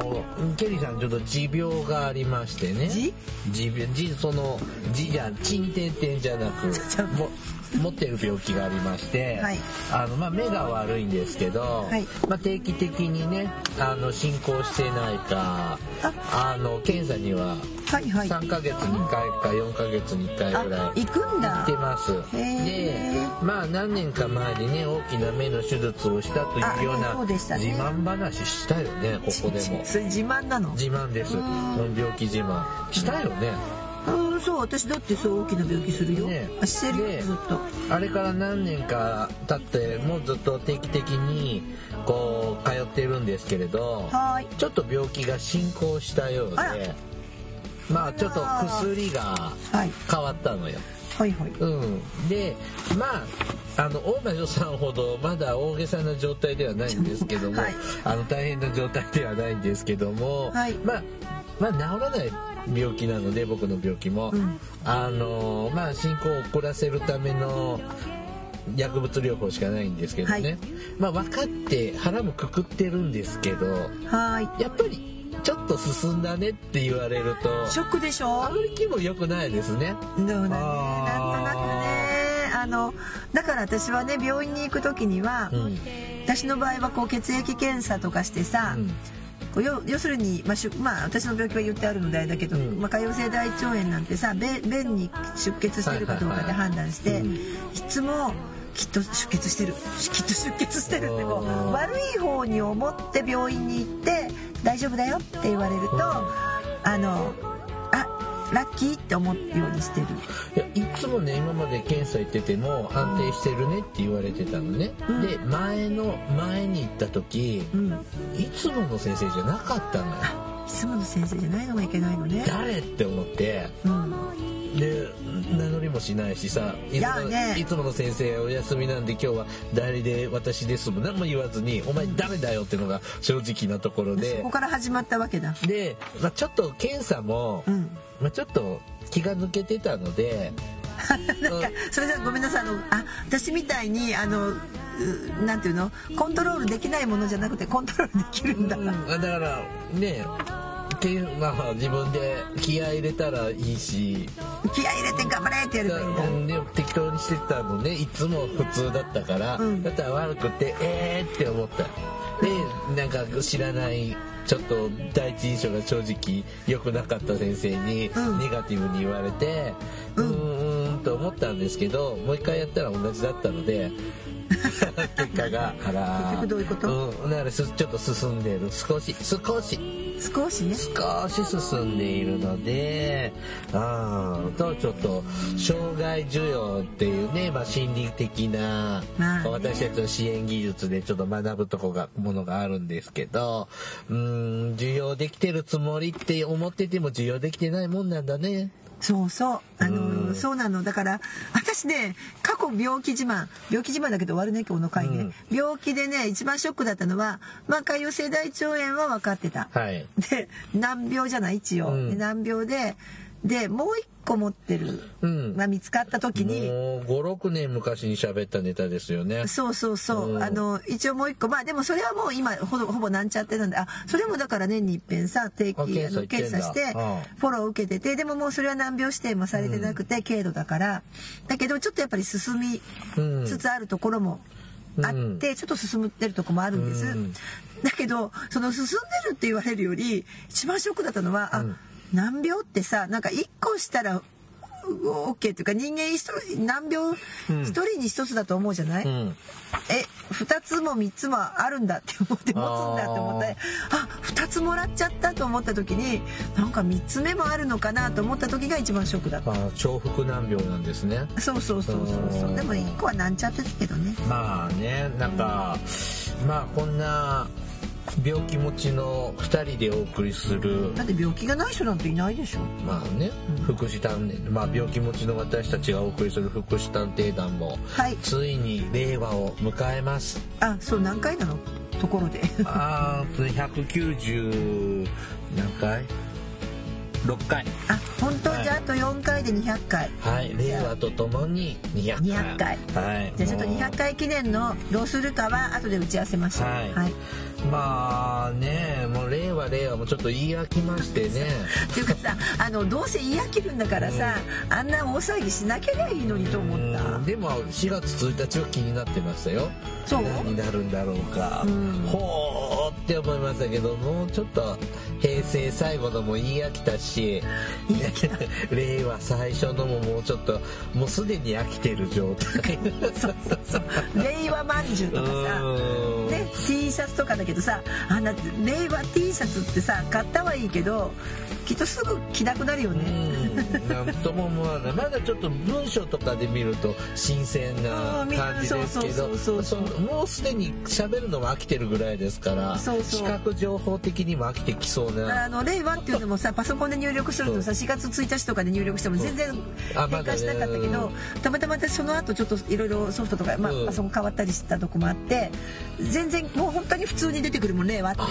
ー、ケリーさんちょっと持病がありましてね。持持病、持、その、持じゃ、鎮点点じゃなく、持ってる病気がありまして、はい。あの、まあ、目が悪いんですけど、はい。まあ、定期的にね、あの、進行してないか、あ。の、検査には、はいはい。3ヶ月に1回か4ヶ月に1回ぐらいあ行くんだ。行ってます。へでーまあ何年か前にね大きな目の手術をしたというようあな自慢話したよねここでも。それ自慢なの？自慢です。うん。病気自慢。したよねうんそう私だってそう大きな病気するよ、ねあしてるよでずっと。あれから何年か経ってもうずっと定期的にこう通ってるんですけれどはーい。ちょっと病気が進行したようでまあちょっと薬がはい変わったのよ。はいはい。うん、でまああの大魔女さんほどまだ大げさな状態ではないんですけども、はい。あの大変な状態ではないんですけども、はい。まあまあ治らない病気なので僕の病気も、うん。あのまあ進行を遅らせるための薬物療法しかないんですけどね、はい。まあ分かって腹もくくってるんですけどはーい。やっぱりちょっと進んだねって言われるとショックでしょ？あまり気分良くないですね。どうだね。なんとなくね。あのだから私はね病院に行く時には、うん。私の場合はこう血液検査とかしてさ、うん要要するに、まあしゅまあ、私の病気は言ってあるのであれだけど、うん。まあ、潰瘍性大腸炎なんてさ便便に出血してるかどうかで判断して、はいつもきっと出血してる。きっと出血してるってこう悪い方に思って病院に行って大丈夫だよって言われると、あのあラッキーって思うようにしてる。いやいつもね今まで検査行ってても安定してるねって言われてたのね、うん。で前の前に行った時うん、いつもの先生じゃなかったのよ。いつもの先生じゃないのがいけないのね。誰って思って。うん、で名乗りもしないしさいつもいやね。いつもの先生お休みなんで今日は代理で私ですも何も言わずに「お前誰だよ」っていうのが正直なところそでこから始まったわけだ。で、まあ、ちょっと検査も、うんまあ、ちょっと気が抜けてたので なんかそれじゃごめんなさいあのあ私みたいにあのうなんていうの？コントロールできないものじゃなくてコントロールできるんだ、うん、だからねけまあ自分で気合い入れたらいいし。気合い入れて頑張れってやればいいんだ、うん。で適当にしてたのね。いつも普通だったから、うん。だったら悪くてえーって思ったでなんか知らないちょっと第一印象が正直良くなかった先生にうん。ネガティブに言われてうーんと思ったんですけどもう一回やったら同じだったので結果が。あら。結局どういうこと？うん、だからすちょっと進んでる。少し少し。少しね。少し進んでいるので、あーとちょっと障害授与っていうね、まあ、心理的な、まあね。私たちの支援技術でちょっと学ぶとこがものがあるんですけど、うーん授与できてるつもりって思ってても授与できてないもんなんだね。そうそう。あの、うん。そうなの。だから私ね過去病気自慢。病気自慢だけど終わるね今日の回ね、病気でね一番ショックだったのはまあ潰瘍性大腸炎は分かってた、はい。で難病じゃない一応、うん。で難病ででもう一個持ってるうん。が見つかった時に、もう5、6年昔に喋ったネタですよね。そうそうそう、うん。あの一応もう一個。まあでもそれはもう今ほぼほぼなんちゃってなんで。あそれもだから年に一遍さ定期あ検査検査してフォローを受けててでももうそれは難病指定もされてなくて、軽度だから。だけどちょっとやっぱり進みうん。つつあるところもあって、うん。ちょっと進ってるとこもあるんです、うん。だけどその進んでるって言われるより一番ショックだったのは、あうん難病ってさなんか1個したら OK っていうか人間一人難病うん。一人に一つだと思うじゃない、うん。え2つも3つもあるんだって思って持つんだって思ってあ2つもらっちゃったと思った時になんか3つ目もあるのかなと思った時が一番ショックだった。あ重複難病なんですね。そうそうそうそうそう。でも1個はなんちゃってたけどね。まあねなんかまあこんな病気持ちの2人でお送りする。だって病気がない人なんていないでしょ。まあね、福祉探偵、まあ病気持ちの私たちがお送りする福祉探偵団も、はい。ついに令和を迎えます。あそう何回なの？ところで。あー、190何回？?6 回。あ本当、はいじゃああと4回で200回。はい、令和とともに200回。200回。はい。じゃあちょっともう。200回記念のどうするかは後で打ち合わせましょうはい。はい、まあね、もう令和令和もちょっと言い飽きましてね。っていうかさあのどうせ言い飽きるんだからさ、あんな大騒ぎしなければいいのにと思った。うん。でも4月1日は気になってましたよ。そう？何になるんだろうか、うん。ほーって思いましたけどもうちょっと平成最後のも言い飽きたし 令和最初のももうちょっともうすでに飽きてる状態。そうそうそう令和まんじゅうとかさうん。ね、T シャツとかだけどさあんな令和 T シャツってさ買ったはいいけどきっとすぐ着なくなるよね、うん。なんとも思わない。まだちょっと文章とかで見ると新鮮な感じですけどもうすでに喋るのも飽きてるぐらいですからそうそう。視覚情報的にも飽きてきそうな。あの令和っていうのもさパソコンで入力するとさ4月1日とかで入力しても全然変化しなかったけどたまたま私その後ちょっといろいろソフトとか、まあうん。パソコン変わったりしたとこもあって全然もう本当に普通に出てくるもん令和って。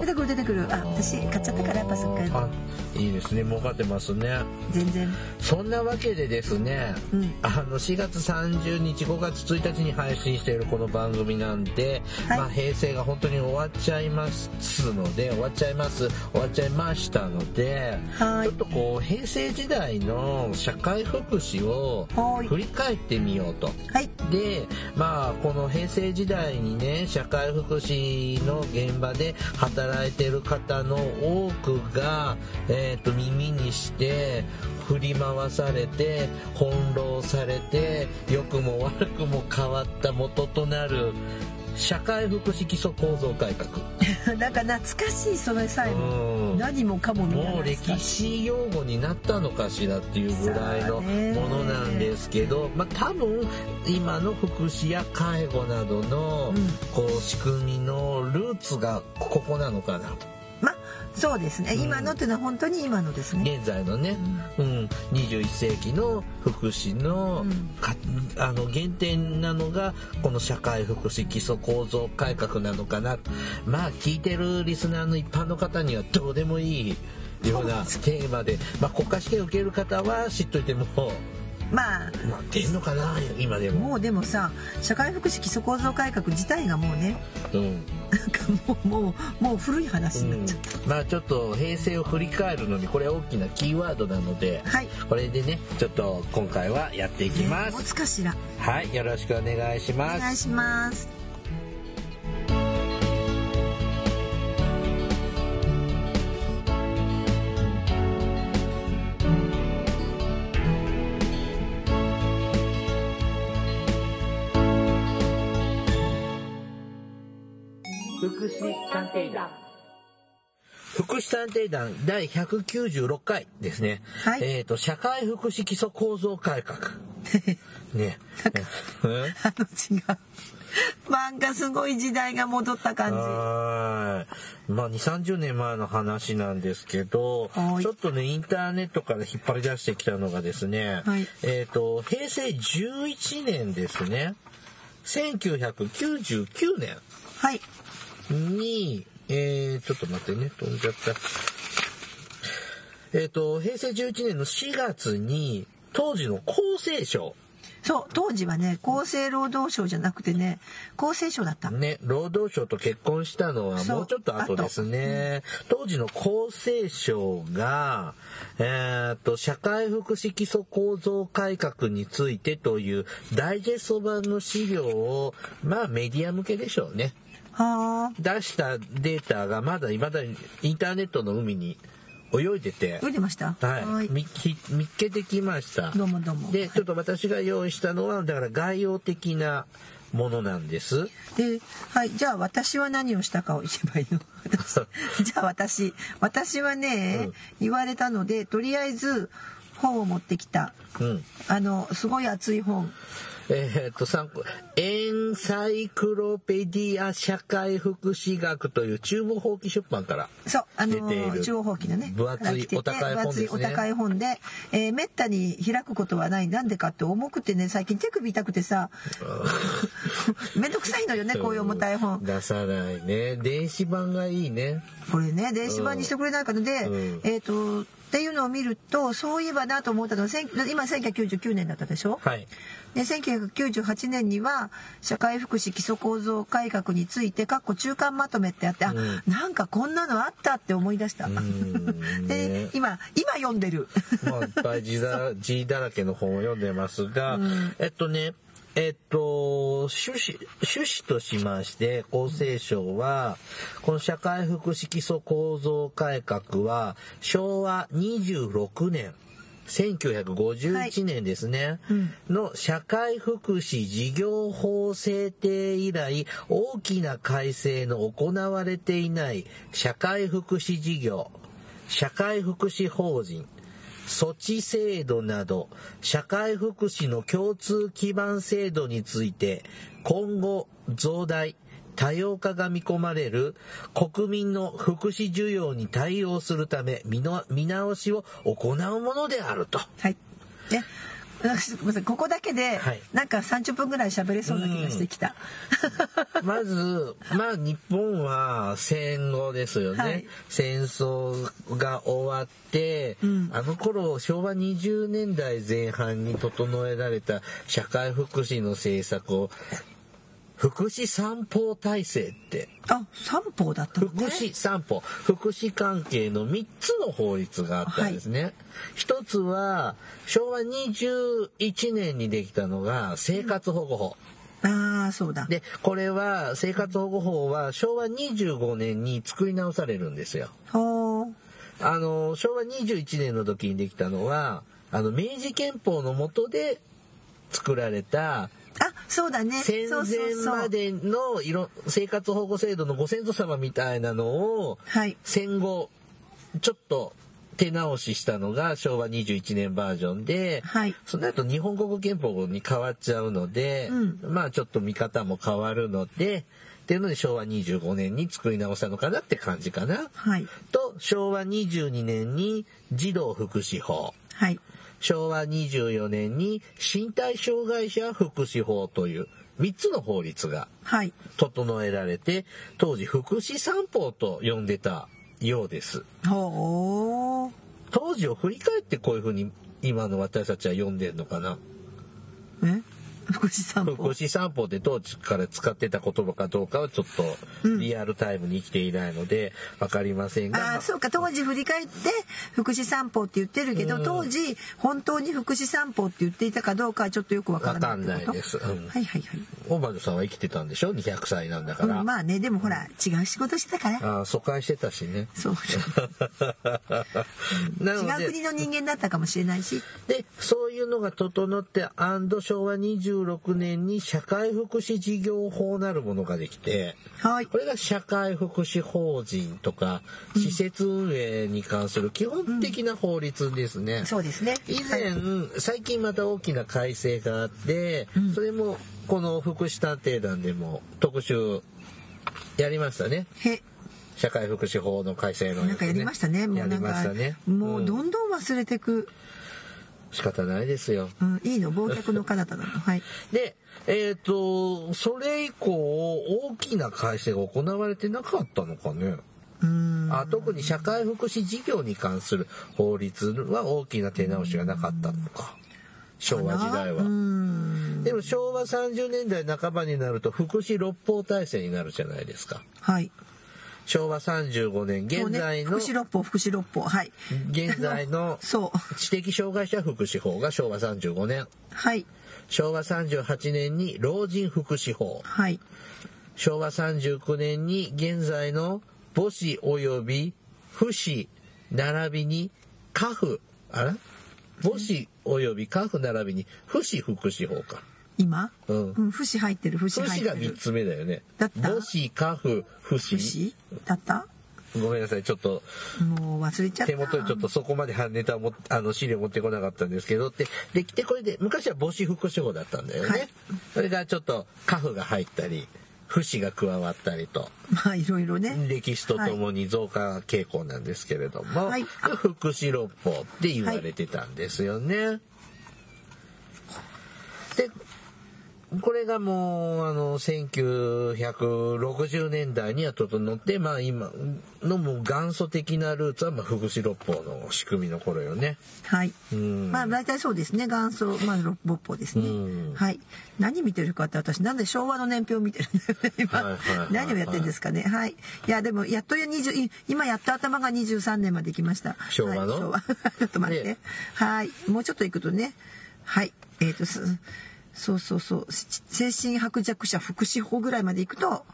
出てくる出てくる。あ私買っちゃったからパソコンあいいですね。儲かってますね。全然。そんなわけでですね、うん。あの4月30日5月1日に配信しているこの番組なんで、はい。まあ、平成が本当に終わっちゃいます。ので終わっちゃいます。終わっちゃいましたのではい。ちょっとこう平成時代の社会福祉をはい。振り返ってみようと。はい。でまあこの平成時代にね社会福祉の現場で働いてる方の多くが、えー、と耳にして振り回されて翻弄されて良くも悪くも変わった元となる社会福祉基礎構造改革。なんか懐かしいそれさえもうん。何もかもみもう歴史用語になったのかしらっていうぐらいのものなんですけど、まあ、多分今の福祉や介護などのうん。こう仕組みのルーツがここなのかな。とまあそうですね、うん。今のっていうのは本当に今のですね。現在のね、うん、21世紀の福祉の,、あの原点なのがこの社会福祉基礎構造改革なのかな。まあ聞いてるリスナーの一般の方にはどうでもいいようなテーマで、まあ、国家試験受ける方は知っといてもまあなってんのかな今でも。もうでもさ社会福祉基礎構造改革自体がもうねうんなんかもうもうもう古い話になっちゃった、まあちょっと平成を振り返るのにこれ大きなキーワードなので、はいこれでねちょっと今回はやっていきま持す。つかしらはいよろしくお願いしますお。願いします福祉探偵団。福祉探偵団第196回ですね。はい。えっ、と、社会福祉基礎構造改革。ね。うんあの違う。なんか すごい時代が戻った感じ。はーい。まあ、2、30年前の話なんですけどは、い。ちょっとね、インターネットから引っ張り出してきたのがですね、はい。えっ、と、平成11年ですね、1999年。はいに、えー、ちょっと待ってね、飛んじゃった。えっ、と、平成11年の4月に、当時の厚生省、そう当時はね厚生労働省じゃなくてね厚生省だったね、労働省と結婚したのはもうちょっと後ですね。当時の厚生省が、えーっと、社会福祉基礎構造改革についてというダイジェスト版の資料を、まあメディア向けでしょうね。はあ。出したデータがまだ未だにインターネットの海に泳いでて、読んでました？はい、見ひ見っけてきました。どうもどうも。で、ちょっと私が用意したのは、だから概要的なものなんです。で、はい、じゃあ私は何をしたかを言えばいいの？私 じゃあ私私はね、うん。言われたのでとりあえず本を持ってきた。うん。あのすごい厚い本えーっと、参考、エンサイクロペディア社会福祉学という中部法規出版から。そうあの出ている中央法規のね分厚いお高い本ですね分厚いお高い本で、えー、めったに開くことはないなんでかって重くてね最近手首痛くてさ めんどくさいのよねこういう重たい本出さないね。電子版がいいね。これね電子版にしてくれないかので、うんえっ、とっていうのを見るとそういえばなと思ったのは千今1999年だったでしょ、はい。で1998年には社会福祉基礎構造改革について中間まとめってあって、あうんなんかこんなのあったって思い出した。んでね今今読んでる。まあ、いっぱい字だ字だらけの本を読んでますが、えっとね、えっと、趣旨、趣旨としまして、厚生省は、この社会福祉基礎構造改革は、昭和26年、1951年ですね、うん。の社会福祉事業法制定以来大きな改正の行われていない社会福祉事業社会福祉法人措置制度など社会福祉の共通基盤制度について今後増大多様化が見込まれる国民の福祉需要に対応するため見直しを行うものであると。はい。ね。ここだけで、はいなんか30分ぐらい喋れそうな気がしてきた。まず、まあ日本は戦後ですよね。はい戦争が終わって、うんあの頃昭和20年代前半に整えられた社会福祉の政策を福祉三法体制ってあ三法だったのね。福祉三法福祉関係の3つの法律があったんですね。一つは昭和21年にできたのが生活保護法。ああそうだ。で、これは生活保護法は昭和25年に作り直されるんですよ。あの、昭和21年の時にできたのは、あの、明治憲法の下で作られた、あそうだね。戦前までのいろ生活保護制度のご先祖様みたいなのを、はい。戦後、ちょっと手直ししたのが昭和21年バージョンで、はいその後日本国憲法に変わっちゃうので、うんまあちょっと見方も変わるので、っていうので昭和25年に作り直したのかなって感じかな。はい。と、昭和22年に児童福祉法。はい。昭和24年に身体障害者福祉法という3つの法律がはい。整えられて、当時福祉三法と呼んでたようです。当時を振り返ってこういうふうに今の私たちは呼んでるのかな。え？福祉散福歩。祉散歩って当時から使ってた言葉かどうかはちょっとリアルタイムに生きていないのでわかりませんが、ああ。そうか当時振り返って福祉散歩って言ってるけど、うん。当時本当に福祉散歩って言っていたかどうかはちょっとよくわからないわかんないです。うん。はいはいはい、大魔さんは生きてたんでしょ ?200 歳なんだから。うん、まあねでもほら違う仕事してたから。ああ、疎開してたしね。そう。違う国の人間だったかもしれないし。で、そういうのが整って、アンド昭和26年に社会福祉事業法なるものができて、はい。これが社会福祉法人とか、施設運営に関する基本的な法律ですね。そうですね。以前、最近また大きな改正があって、うん。それもこの福祉探偵団でも特集やりましたね。へ。社会福祉法の改正のやつ、ね。なんかやりましたね。もうなんかね。もうどん。んどん忘れてく、仕方ないですよ。うん、いいの忘却の彼方なのはい で、えっ、と、それ以降、大きな改正が行われてなかったのかね。うんあ特に社会福祉事業に関する法律は大きな手直しがなかったのか。昭和時代はう。んでも昭和30年代半ばになると福祉六法体制になるじゃないですか。はい昭和35年、現在の、福祉六法福祉六法はい現在の そう知的障害者福祉法が昭和35年。はい昭和38年に老人福祉法。はい昭和39年に現在の母子及び父子並びに家父あら？母子及び家父並びに父子福祉法か。今？うん。うん節入ってる節父子が3入ってる。つ目だよね。だった？母子家父父子。節？だった？ごめんなさいちょっと。もう忘れちゃった。手元にちょっとそこまでネタもあの資料持ってこなかったんですけど。ってできてこれで昔は母子復唱だったんだよね、はい。それがちょっとカフが入ったり節が加わったりと。まあいろいろね。歴史とともに増加傾向なんですけれども、はい。福祉六法って言われてたんですよね。でこれがもうあの1960年代には整ってまあ今のもう元祖的なルーツはまあ福祉六法の仕組みの頃よね。はい。うん。まあ大体そうですね。元祖まあ六六法ですね。うん。はい。何見てるかって私なんで昭和の年表見てる。んだよね今、はいはいはいはい。何をやってんですかね。はい。いやでもやっと20い今やっと頭が23年まで来ました。昭和の？はい、昭和。ちょっと待って、ね。はい。もうちょっと行くとね。はい。えっ、とすそうそうそう。し精神薄弱者福祉法ぐらいまで行くと。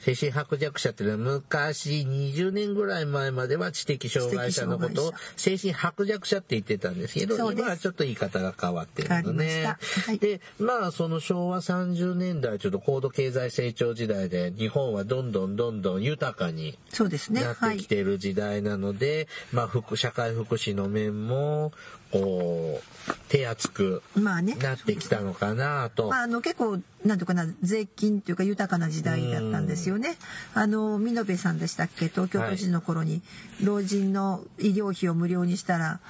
精神薄弱者っていうのは昔20年ぐらい前までは知的障害者のことを精神薄弱者って言ってたんですけど今はちょっと言い方が変わってるのね。まはい。でまあその昭和30年代ちょっと高度経済成長時代で日本はどんどんどんどん豊かになっはい。てきてる時代なので、まあ福社会福祉の面もこう手厚くなってきたのかなと。まあ、あの結構なんとかな税金というか豊かな時代だったんですよね。あの美濃部さんでしたっけ？東京都知事の頃に老人の医療費を無料にしたら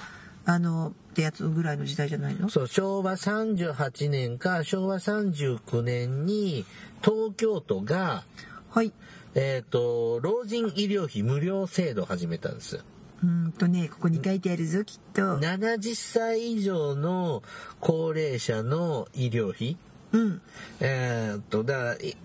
あのってやつぐらいの時代じゃないの？そう昭和38年か昭和39年に東京都が、はい。えっと老人医療費無料制度を始めたんです。うーんとねここに書いてあるぞきっと。70歳以上の高齢者の医療費？うん。えーっと、だから、い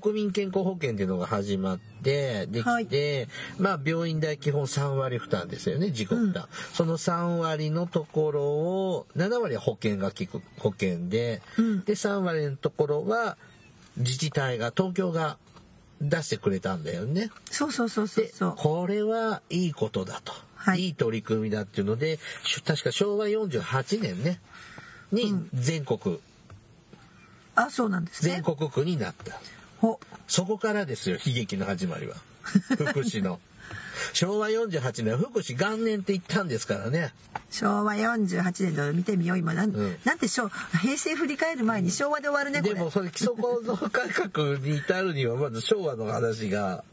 国民健康保険っていうのが始まって、できて、まあ、病院代基本3割負担ですよね、自己負担。その3割のところを、7割は保険が効く保険で、うんで、3割のところは、自治体が、東京が出してくれたんだよね。そうそうそうそう。でそう。これはいいことだと、はい。い、い取り組みだっていうのでし確か昭和48年ね。に全国、あそうなんですね。全。国区になった。ほそこからですよ悲劇の始まりは。福祉の 昭和48年は福祉元年って言ったんですからね。昭和48年度見てみよう今なん,、うん。なんて昭平成振り返る前に昭和で終わるねこれ。でもそれ基礎構造改革に至るにはまず昭和の話が。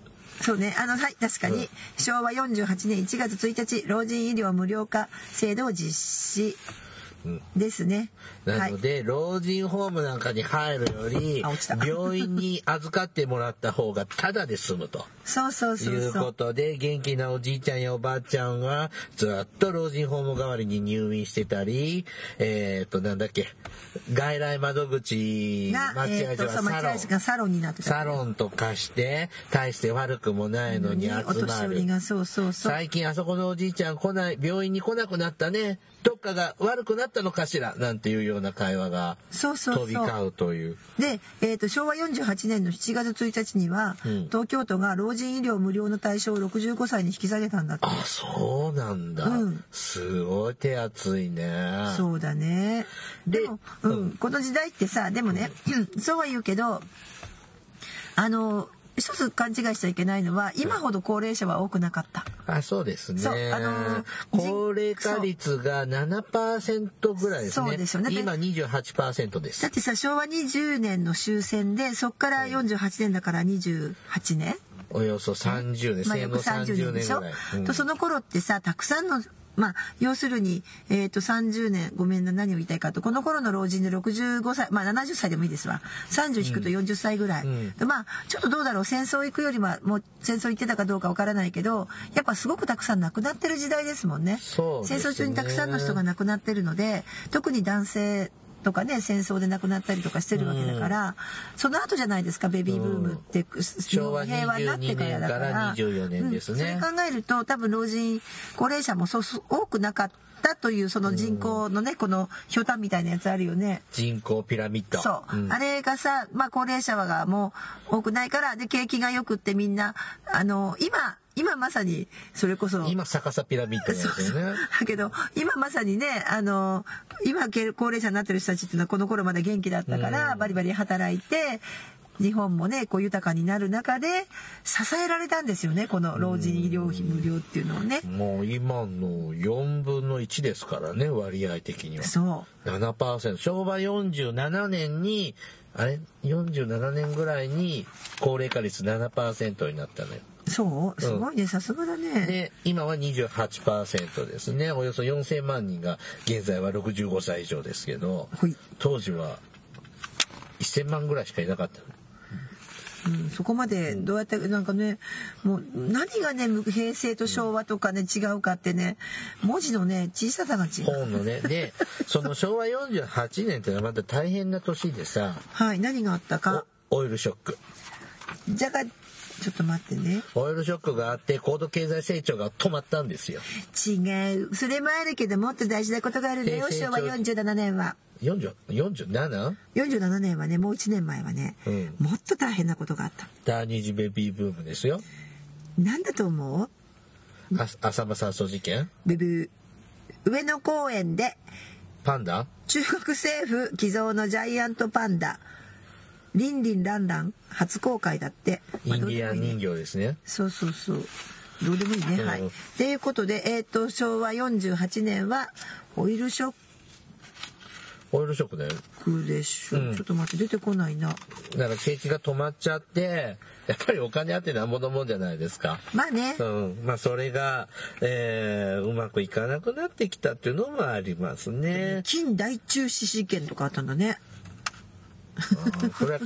そうね、あの、はい、確かに、うん。昭和48年1月1日、老人医療無料化制度を実施。うんですね。はいなの。で、老人ホームなんかに入るより病院に預かってもらった方がタダで済むと。そうそうそういう。ことで元気なおじいちゃんやおばあちゃんはずっと老人ホーム代わりに入院してたりえっ、となんだっけ外来窓口が、待合所はサロン、待合室がサロンになってた。サロンとかして大して悪くもないのに集まるそうそうそう。最近あそこのおじいちゃん来ない病院に来なくなったねどっかが悪くなったのかしらなんていうような会話がそうそうそう。飛び交うという。で、えー、と昭和48年の7月1日には、うん。東京都が老人医療無料の対象を65歳に引き下げたんだって。あそうなんだ、うん。すごい手厚いね。そうだね。でも、うんうん。この時代ってさでもね、そうは言うけどあの一つ勘違いしちゃいけないのは今ほど高齢者は多くなかった。あそうですね。あのー高齢化率が7%ぐらいですね。そうですよね今28%ですだっ。てさ昭和20年の終戦でそっから48年だから28年、およそ30年、まあ、戦後約30 30年でしょ？うんとその頃ってさたくさんのまあ要するに、えー、と30年ごめんな何を言いたいかと。この頃の老人で65歳まあ70歳でもいいですわ。30引くと40歳ぐらい、うんでまあちょっとどうだろう。戦争行くよりはもう戦争行ってたかどうかわからないけどやっぱすごくたくさん亡くなってる時代ですもんね。ね。戦争中にたくさんの人が亡くなってるので特に男性とかね戦争で亡くなったりとかしてるわけだから、その後じゃないですかベビーブームって、昭和平和になってからだから22年から24年ですねうん。それ考えると多分老人高齢者もそ多くなかったというその人口のね、このひょうたんみたいなやつあるよね。人口ピラミッド。そう、ん。あれがさ、まあ、高齢者がもう多くないからで景気がよくってみんなあの今今まさにそれこそ。今逆さピラミッドなんですよね。だけど今まさにねあの今け高齢者になってる人たちっていうのはこの頃まで元気だったから、うん。バリバリ働いて日本もねこう豊かになる中で支えられたんですよねこの老人医療費無料っていうのをね。もう今の4分の1ですからね割合的には。そう。7%昭和47年にあれ？47年ぐらいに高齢化率7%になったのよそう？すごいね。さすがだね。で今は28%ですね。およそ4000万人が現在は65歳以上ですけどはい。当時は1000万ぐらいしかいなかった。うん、そこまでどうやってなんかねもう何がね平成と昭和とかね違うかってね文字のね小ささが違う。本のね。で その昭和48年ってのはまた大変な年でさはい。何があったか？おオイルショック。じゃがちょっと待ってね。オイルショックがあって高度経済成長が止まったんですよ。違う。それもあるけどもっと大事なことがあるんだよ昭和47年は。40 47? 47年はねもう1年前はね、うん。もっと大変なことがあった。第二次ベビーブームですよ。なんだと思う？あ浅間山荘事件？ブブー。上野公園でパンダ？中国政府寄贈のジャイアントパンダリンリンランラン初公開だって。インディアン人形ですね。そうそうそう。どうでもいいね、うん。はい。ということでえっ、と昭和48年はオイルショッオイルショックだよクでしょ、うん。ちょっと待って出てこないな。だから景気が止まっちゃって やっぱりお金あってなんぼのもんじゃないですか。まあね。うん、まあそれが、えーうまくいかなくなってきたっていうのもありますね。近代中止事件とかあったんだねあーそれは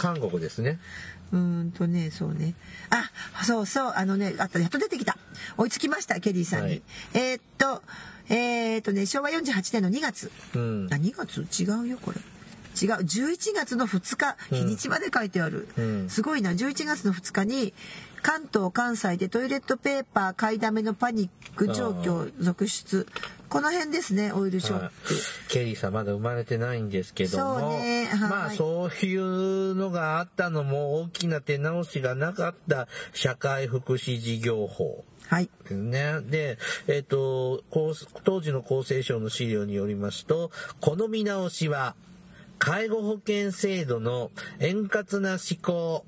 韓国ですね。うーんとねそうね。あそうそうあのねあったやっと出てきた。追いつきましたケリーさんに、はい。えーっとえーっとね昭和48年の2月。うん。あ。2月？違うよこれ。違う。11月の2日日にちまで書いてある、うん。すごいな。11月の2日に関東関西でトイレットペーパー買いだめのパニック状況続出この辺ですねオイルショッケリーさんまだ生まれてないんですけども、ね。はい。まあそういうのがあったのも大きな手直しがなかった社会福祉事業法。はい。ですね。で、えっ、と、こう当時の厚生省の資料によりますと、この見直しは、介護保険制度の円滑な施行、青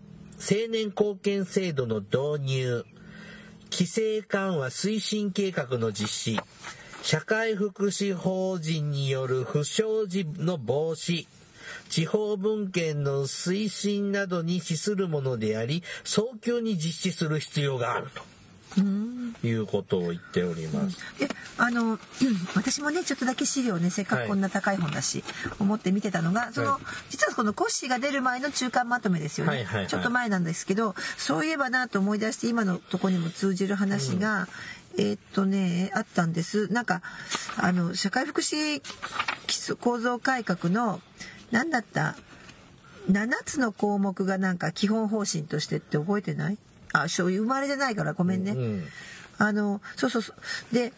年貢献制度の導入、規制緩和推進計画の実施、社会福祉法人による不祥事の防止、地方分権の推進などに資するものであり、早急に実施する必要があると。いうことを言っております。えあの、う ん私もねちょっとだけ資料ねせっかくこんな高い本だし、思って見てたのがその、はい実はこのコッシーが出る前の中間まとめですよね、はいはいはい。ちょっと前なんですけどそういえばなと思い出して今のとこにも通じる話が、えーっとねあったんです。なんかあの社会福祉基礎構造改革の何だった7つの項目がなんか基本方針としてって覚えてない？あそういう生まれてないからごめんね。うん。あのそうそうそう。で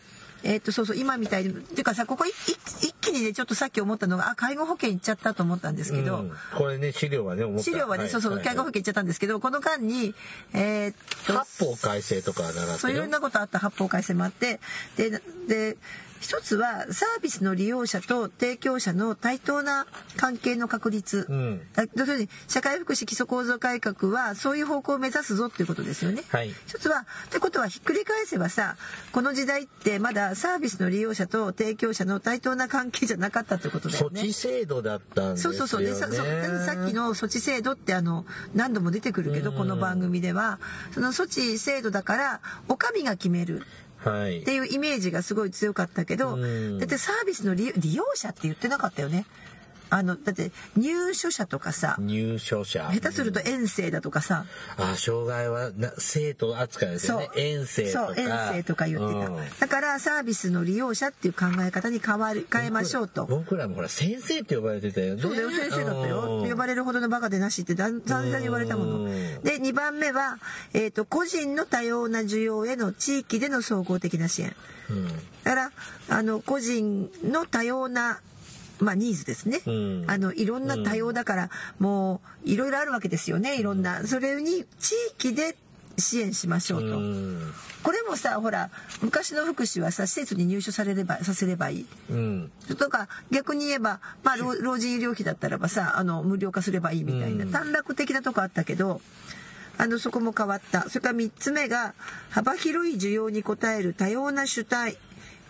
えっとそうそう今みたいにっていうかさここ一気にねちょっとさっき思ったのがあ介護保険行っちゃったと思ったんですけど、うん。これね資料はね資料はね、い。そうそう、はい。介護保険行っちゃったんですけどこの間にえーっと八法改正とかは習っそういうようなことあった八方改正もあってでで一つはサービスの利用者と提供者の対等な関係の確立、うん。だ要するに社会福祉基礎構造改革はそういう方向を目指すぞっていうことですよね。はい。一つはってことはひっくり返せばさこの時代ってまだサービスの利用者と提供者の対等な関係じゃなかったってことだよね。措置制度だったんですよね。そうそうそう。でささっきの措置制度ってあの何度も出てくるけどうん。この番組では。その措置制度だからお上が決める。はいっていうイメージがすごい強かったけどうんだってサービスの利利用者って言ってなかったよね。あのだって入所者とかさ入所者。下手すると遠征だとかさ。あ障害はな生徒扱いですよね。遠征とか。そう遠征とか言ってた、うん。だからサービスの利用者っていう考え方に変わる変えましょうと。僕らもほら先生って呼ばれてたよね。そうだよ先生だったよ。呼ばれるほどのバカでなしってだん散々言われたもの。うん。で2番目は、えー、と個人の多様な需要への地域での総合的な支援。うん。だからあの個人の多様なまあ、ニーズですね、うん。あのいろんな多様だから、もういろいろあるわけですよねいろんな。それに地域で支援しましょうと。うん。これもさほら昔の福祉はさ施設に入所されればさせればいい。うん。とか逆に言えば、まあ、老老人医療費だったらばさあの無料化すればいいみたいな、うん。短絡的なとこあったけどあのそこも変わった。それから3つ目が幅広い需要に応える多様な主体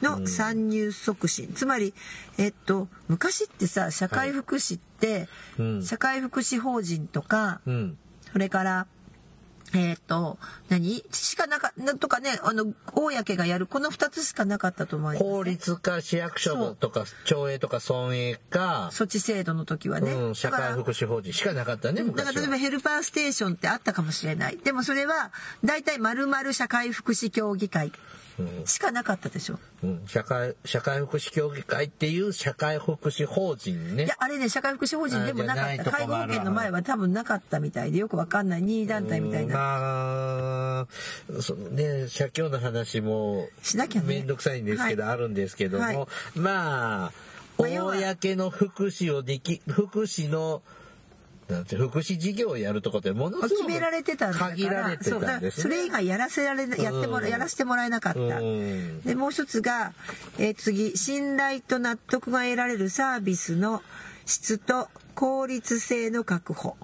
の参入促進、つまり、えっと、昔ってさ社会福祉って、うん。社会福祉法人とか、うん。それから、えっ、と、何？しかなか、なんとかね、あの、公がやる、この二つしかなかったと思います、法律か市役所とか町営とか村営か、措置制度の時はね。うん、社会福祉法人しかなかったねだから例えばヘルパーステーションってあったかもしれない。でもそれは、大体〇〇社会福祉協議会。うんしかなかったでしょ。うん、社会社会福祉協議会っていう社会福祉法人ねいや、あれね、社会福祉法人でもなかった。介護保険の前は多分なかったみたいで、よくわかんない。任意団体みたいうんな。まあそのね社協の話もしなきゃね面倒くさいんですけど、はいあるんですけども、はいまあ公の福祉をでき福祉のなんて福祉事業をやるとこってものすごく決められてたんだから限られてたんですそれ以外やらせられなやってもらうんやらせてもらえなかった、うん。でもう一つが、えー次信頼と納得が得られるサービスの質と効率性の確保。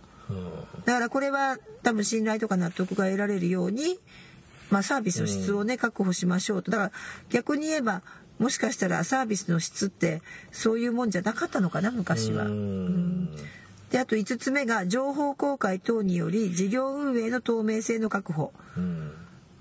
だからこれは多分信頼とか納得が得られるように、まあ、サービスの質をね、確保しましょうと。だから逆に言えばもしかしたらサービスの質ってそういうもんじゃなかったのかな昔は。うんであと5つ目が情報公開等により事業運営の透明性の確保。うん。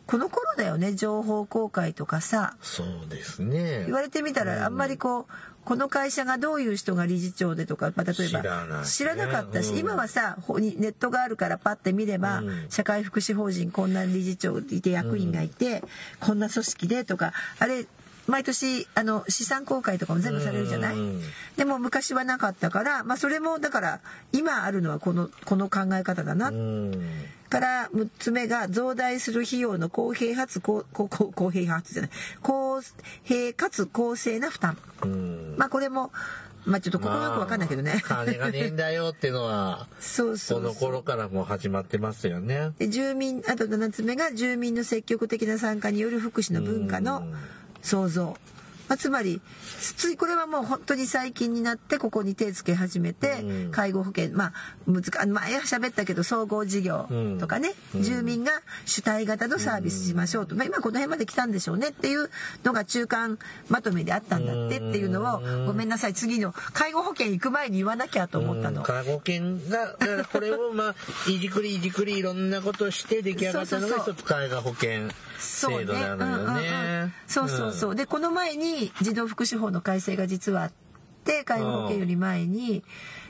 この頃だよね情報公開とかさ。そうですね。言われてみたらあんまりこうこの会社がどういう人が理事長でとか、まあ、例えば知らなかったし、うん。今はさほにネットがあるからパッて見れば、うん。社会福祉法人こんな理事長いて役員がいて、こんな組織でとかあれ毎年あの資産公開とかも全部されるじゃない、うんでも昔はなかったから、まあ、それもだから今あるのはこのこの考え方だな、うん。から6つ目が増大する費用の公平かつ公公平かつじゃない。公平かつ公正な負担。うん。まあこれもまあちょっとここよくわかんないけどね、まあ金がねえんだよっていうのはそうそうこの頃からもう始まってますよね。で住民あと7つ目が住民の積極的な参加による福祉の文化の創造、まあ、つまりついこれはもう本当に最近になってここに手つけ始めて、うん。介護保険まあ難か前は喋ったけど総合事業とかね、うん。住民が主体型のサービスしましょうと、まあ、今この辺まで来たんでしょうねっていうのが中間まとめであったんだってっていうのをうん。ごめんなさい次の介護保険行く前に言わなきゃと思ったの。うん。介護保険がだからこれをまあいじくりいじくりいろんなことをして出来上がったのが一つ介護保険制度なのよね。そうそうそう。でこの前に児童福祉法の改正が実はあって介護保険より前に。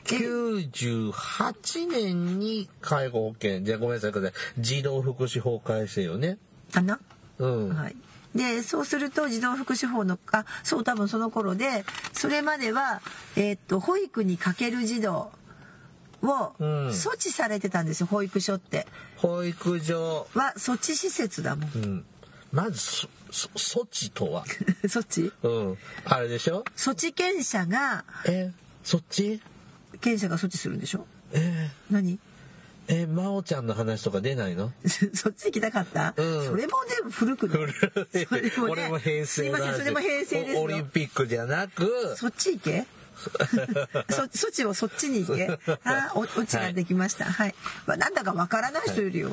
で98年に介護保険じゃあごめんなさい児童福祉法改正よね。かな、うん。はい。でそうすると児童福祉法のあそう多分その頃でそれまでは、えーっと保育にかける児童をうん措置されてたんですよ保育所って保育所、は措置施設だもん。うん、まずそそ措置とは、措置？うん、あれでしょ？措置権者がえそっち？権者が措置するんでしょ？え。何？え真央ちゃんの話とか出ないの？そっち行きたかった、うん。それもね古くない。それもね俺も平成すいませんそれも平成ですオリンピックじゃなくそっち行け？そ 措置をそっちに行け。あおオチができました。はい、まあ、なんだかわからない人いるよ。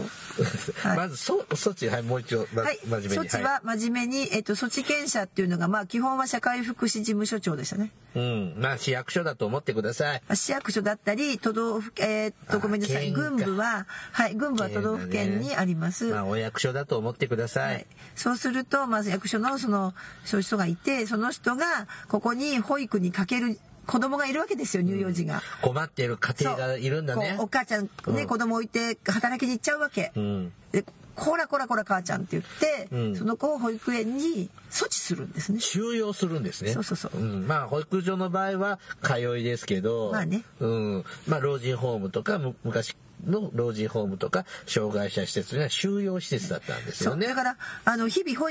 はい。まずそ措置はいもう一度、まはい、真面目に。措置は真面目に、えっと、措置権者っていうのが、まあ、基本は社会福祉事務所長でしたね。うん。まあ市役所だと思ってください。まあ市役所だったり、都道府県、えーっと、あごめんなさい、軍部は、はい、軍部は都道府県にあります。まあお役所だと思ってください、そうするとまず役所のそのそういう人がいてその人がここに保育にかける子供がいるわけですよ乳幼児が。困っている家庭がいるんだね。お母ちゃんね、うん。子供置いて働きに行っちゃうわけ。うん。でこらこらこら母ちゃんって言って、うん。その子を保育園に措置するんですね。収容するんですね。そうそうそうん。まあ保育所の場合は通いですけど、まあね。うん、まあ老人ホームとかむ昔の老人ホームとか障害者施設には収容施設だったんですよねそうだ。からあの日々保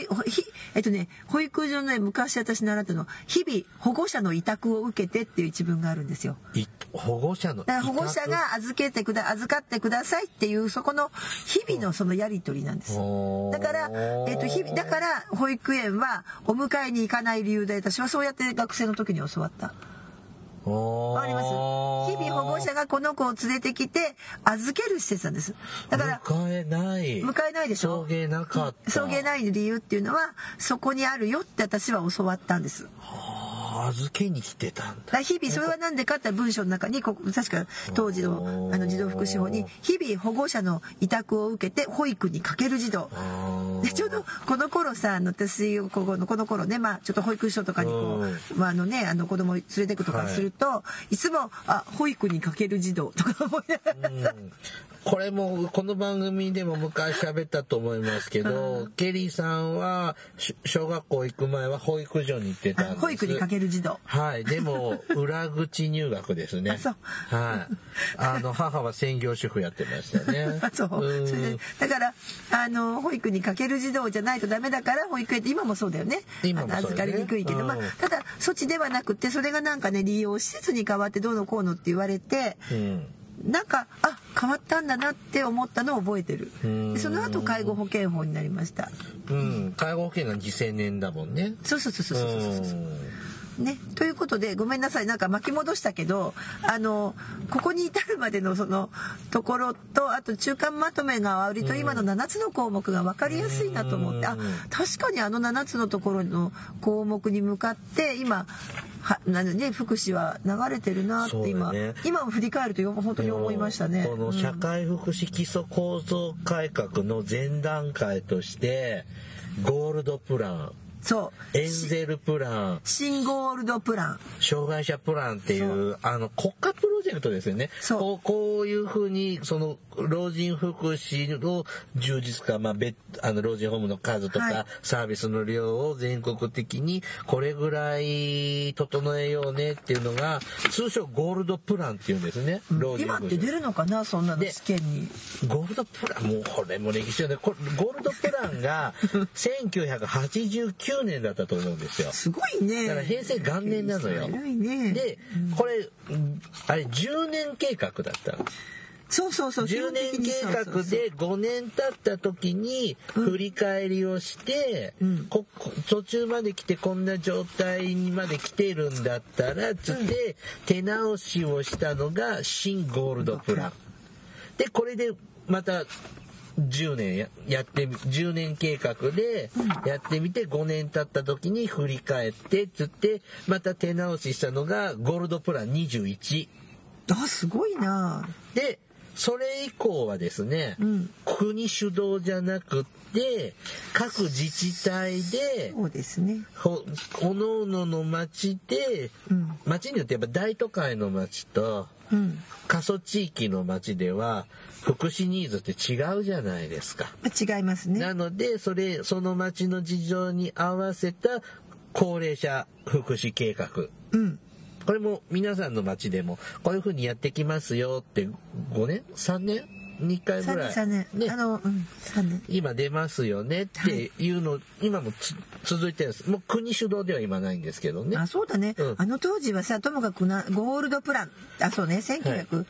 えっとね保育所のね昔私習ったの日々保護者の委託を受けてっていう一文があるんですよ。い保護者の保護者が預けてくだ預かってくださいっていうそこの日々のそのやり取りなんです。だから、えっと日々だから保育園はお迎えに行かない理由で私はそうやって学生の時に教わった。わわかります日々保護者がこの子を連れてきて預ける施設なんです。だから迎えない。迎えないでしょ？送迎なかった。送迎ない理由っていうのはそこにあるよって私は教わったんです。あー預けに来てたんだ。日々それは何でかって文章の中にここ確か当時のあの児童福祉法に日々保護者の委託を受けて保育にかける児童。でちょうどこの頃さあの私ここのこの頃ねまあちょっと保育所とかにこう、まああのねあの子供を連れてくとかすると、い、つもあ保育にかける児童とか思いながらさ、これもこの番組でも昔喋ったと思いますけど、ケリーさんはし小学校行く前は保育所に行ってたんです。保育にかける児童はい。でも、裏口入学ですね。あそうはい。あの、母は専業主婦やってましたね。そううんそれでだからあの保育にかける児童じゃないとダメだから保育園って今もそうだよね今もね預かりにくいけど、まあうん、ただ措置ではなくてそれがなんかね利用施設に変わってどうのこうのって言われてうん。なんかあ変わったんだなって思ったのを覚えてるその後介護保険法になりましたうん。介護保険が2000年だもんね。そうそうそうそうそうそうそうね、ということでごめんなさい。なんか巻き戻したけどあのここに至るまでのそのところとあと中間まとめが割と今の7つの項目が分かりやすいなと思って。あ確かにあの7つのところの項目に向かって今はなんでね福祉は流れてるなって今、ね。今振り返るとよ本当に思いましたね。この社会福祉基礎構造改革の前段階として、ゴールドプラン、そう。エンゼルプラン、新ゴールドプラン。障害者プランっていう。あの国家プロジェクトですよね。そう。こうこういうふうにその老人福祉の充実化、まあ、別あの老人ホームの数とか、はいサービスの量を全国的にこれぐらい整えようねっていうのが通称ゴールドプランっていうんですね。老人今って出るのかなそんなので試験に。ゴールドプランもうこれも歴史よねこれゴールドプランが 1989年だったと思うんですよ。すごいね。だから平成元年なのよね。でこれうんあれ10年計画だったの。そうそうそう。10年計画で5年経った時に振り返りをして、うんここ途中まで来てこんな状態にまで来てるんだったらつって手直しをしたのが新ゴールドプラン。でこれでまた10年ややってみ10年計画でやってみて5年経った時に振り返ってつってまた手直ししたのがゴールドプラン21。あすごいな。でそれ以降はですね、うん国主導じゃなくって各自治体でそうですね。ほおのおのの町で、うん町によってやっぱ大都会の町とうん。過疎地域の町では福祉ニーズって違うじゃないですか。違いますね。なのでそれその町の事情に合わせた高齢者福祉計画うん。これも皆さんの町でもこういうふうにやってきますよって5年？3年？に1回ぐ三らい年三年。ね。あのうん。三年。今出ますよねっていうの、今もつ続いてるんです。もう国主導では今ないんですけどね。あそうだね、うん。あの当時はさともかくなゴールドプラン。あそうね。1900、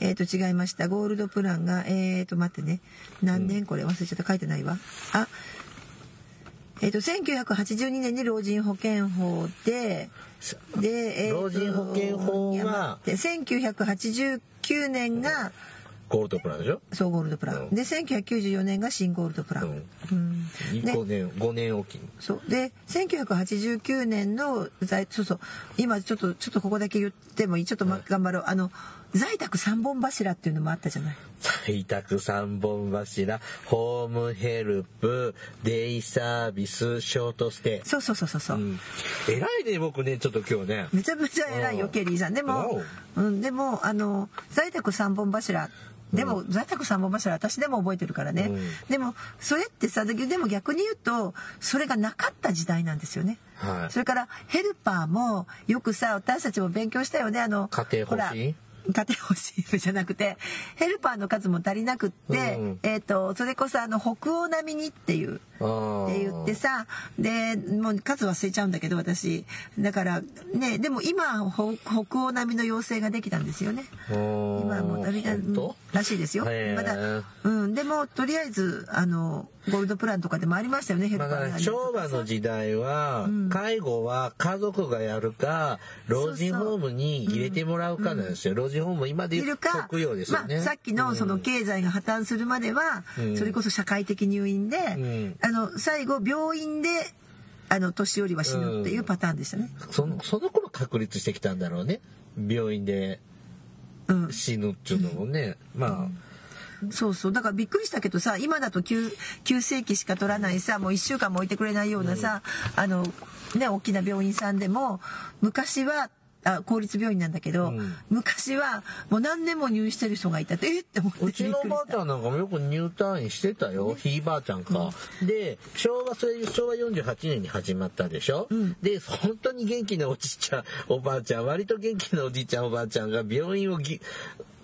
えっ、と違いました。ゴールドプランがえっ、と待ってね。何年？これ忘れちゃった。書いてないわ。あえっ、と1982年に老人保険法でで、えーと老人保険法はいや待って1989年がゴールドプランでしょ、そうゴールドプラン、うん。で1994年が新ゴールドプラン、うん。うん。ね5年5年おき。にそう。で1989年の在そうそう。今ちょっとちょっとここだけ言ってもいい？ちょっと、ま、頑張ろう。あの在宅三本柱っていうのもあったじゃない。在宅三本柱ホームヘルプデイサービスショートステイ。そうそうそうそうそう、うん、偉いね僕ねちょっと今日ね。めちゃめちゃ偉いようんケリーさん。でも、うん、でもあの在宅三本柱でも、在宅三本柱私でも覚えてるからね、うん。でもそれってさででも逆に言うとそれがなかった時代なんですよね。はい。それからヘルパーもよくさ私たちも勉強したよね。あの家庭ほら方針家庭教師じゃなくて ヘルパーの数も足りなくって、うんえっ、とそれこそあの北欧並みにっていうあって言ってさでもう数忘れちゃうんだけど私。だからねでも今ほ北欧並みの要請ができたんですよね。今はもう旅がらしいですよ。まだうん。でもとりあえずあのゴールドプランとかでもありましたよねヘルパーがね。昭和の時代は、うん。介護は家族がやるか老人ホームに入れてもらうかなんですよ、老人ホーム今で言ういるか、国用ですよね、まあ、さっきのその経済が破綻するまでは、うん。それこそ社会的入院で、ん。あの最後病院であの年寄りは死ぬっていうパターンでしたね。そのその頃確立してきたんだろうね。病院でうん、死ぬっていうのもね、まそうそう。だからびっくりしたけどさ今だと急急性期しか取らないさもう1週間も置いてくれないようなさ、あのね大きな病院さんでも昔はあ公立病院なんだけど、うん。昔はもう何年も入院してる人がいたってえっ？て思ってあうちのおばあちんゃんなんかもよく入退院してたよ、ひいばあちゃんか、で昭和それ昭和48年に始まったでしょ、うん。で本当に元気なおじいちゃんおばあちゃん割と元気なおじいちゃんおばあちゃんが病院をぎ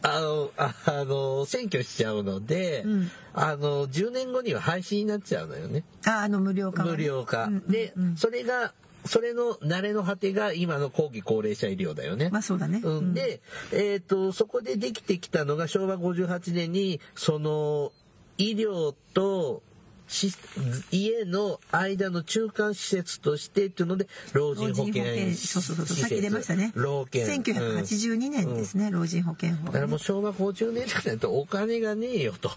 あのああの占拠しちゃうので、うん。あの10年後には廃止になっちゃうのよね。ああの無料化はね。無料化、うん。うんうん。でそれがそれの慣れの果てが今の後期高齢者医療だよね。まあそうだね、うん、で、えー、とそこでできてきたのが昭和58年にその医療とし家の間の中間施設としてっていうので老人保険そうそうそう施設さっき出ましたね。老健。1982年ですね、老人保険法。だからもう昭和50年代だとお金がねえよと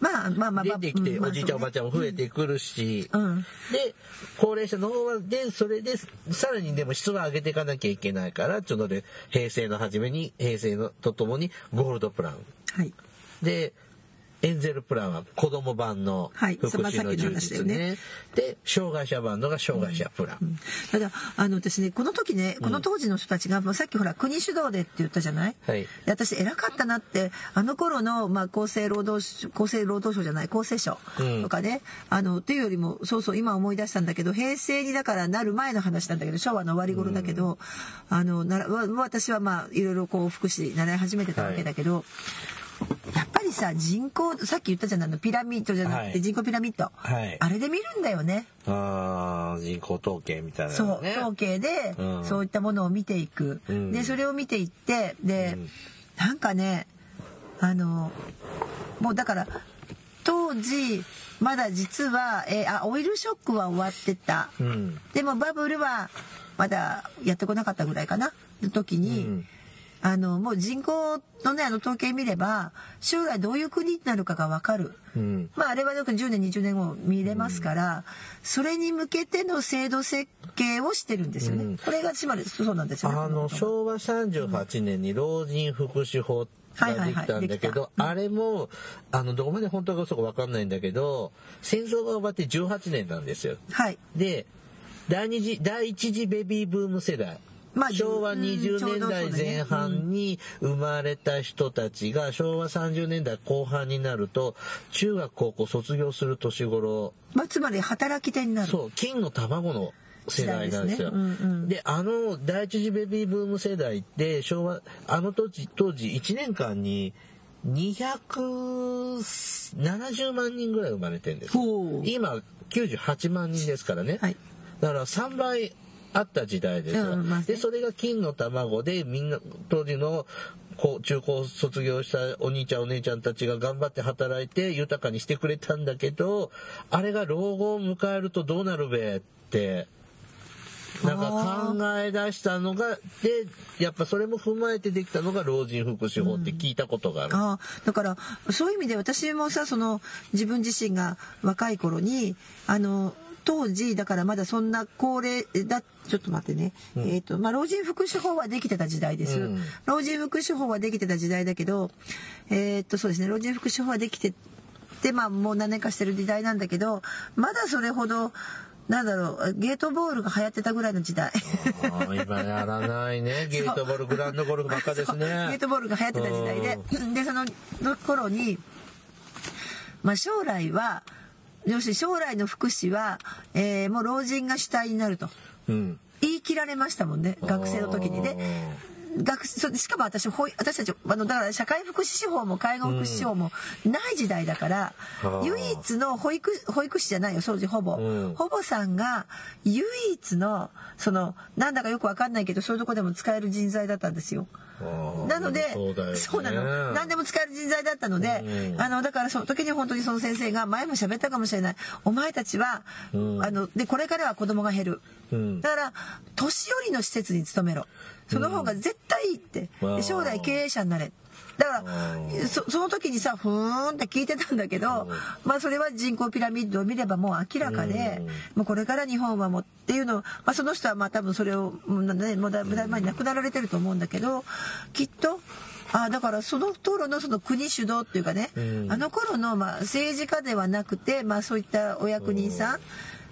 まあまあまあまあ。出てきておじいちゃんおばあちゃんも増えてくるし、うん。で高齢者の方はでそれでさらにでも質は上げていかなきゃいけないからちょっとで平成の初めに平成のとともにゴールドプラン。はい。でエンゼルプランは子供版のはい福祉の充さっきの話だよ実ね,、ねで障害者版のが障害者プラン、ただあの私ねこの時ねこの当時の人たちが、もうさっきほら国主導でって言ったじゃない、はい。で私偉かったなってあの頃の、まあ、厚生労働省厚生労働省じゃない厚生省うん。とかね、あのっていうよりもそうそう今思い出したんだけど平成にだからなる前の話なんだけど昭和の終わり頃だけど、あのな私はまあいろいろこう福祉習い始めてたわけだけど、やっぱりさ人口さっき言ったじゃないあのピラミッドじゃなくはい。て人口ピラミッド、はい。あれで見るんだよね。あー人口統計みたいなそう、統計で、うん。そういったものを見ていく、うん。でそれを見ていってで、うん。なんかねあのもうだから当時まだ実は、えーあオイルショックは終わってた、うん。でもバブルはまだやってこなかったぐらいかな。の時に、うんあのもう人口のねあの統計見れば将来どういう国になるかが分かる。うんまあ、あれはよく10年20年後見れますから、それに向けての制度設計をしてるんですよね。うんこれがつまりそうなんですよね。あの昭和38年に老人福祉法ができたんだけど、あれもあのどこまで本当か嘘か分かんないんだけど戦争が終わって18年なんですよ。はい。で第二次第一次ベビーブーム世代、まあ昭和うん20ちょう年代前半に生まれた人たちが昭和30年代後半になると中学高校卒業する年頃まあ、つまり働き手になる。そう金の卵の世代なんですよ。ですねうんうんであの第一次ベビーブーム世代って昭和あの当時当時1年間に270万人ぐらい生まれてるんです今98万人ですからね、はい。だから3倍あった時代ですよ、うんまあね。でそれが金の卵でみんな当時のこう中高卒業したお兄ちゃんお姉ちゃんたちが頑張って働いて豊かにしてくれたんだけどあれが老後を迎えるとどうなるべってなんか考え出したのがでやっぱそれも踏まえてできたのが老人福祉法って聞いたことがある。ああだからそういう意味で私もさその自分自身が若い頃にあの当時だからまだそんな高齢だちょっと待ってね、えっ、とまあ老人福祉法はできてた時代です、うん。老人福祉法はできてた時代だけどえっ、とそうですね。老人福祉法はできててまあもう何年かしてる時代なんだけどまだそれほどなんだろうゲートボールが流行ってたぐらいの時代。今やらないね。ゲートボールグランドゴルフばっかですね。ゲートボールが流行ってた時代で、で、その頃に、まあ将来は、要するに将来の福祉は、えーもう老人が主体になると。うん。言い切られましたもんね、学生の時にね。学そしかも私私たちあのだから社会福祉司法も介護福祉司法もない時代だから、はあ唯一の保育保育士じゃないよ当時ほぼ、うん。ほぼさんが唯一のそのなんだかよくわかんないけどそういうとこでも使える人材だったんですよ。なのでそうね。なの。何でも使える人材だったので、うん。あのだからその時に本当にその先生が前も喋ったかもしれない。お前たちは、うん。あのでこれからは子供が減る、うん。だから年寄りの施設に勤めろ。その方が絶対いいって、将来経営者になれだからうん。そその時にさふーんって聞いてたんだけど、まあそれは人口ピラミッドを見ればもう明らかで、うん。もうこれから日本はもうっていうのを、まあ、その人はまあ多分それを、うんね、もうだいぶ前に亡くなられてると思うんだけどきっとあだからその頃のその国主導っていうかね、うん。あの頃のまあ政治家ではなくて、まあ、そういったお役人さん、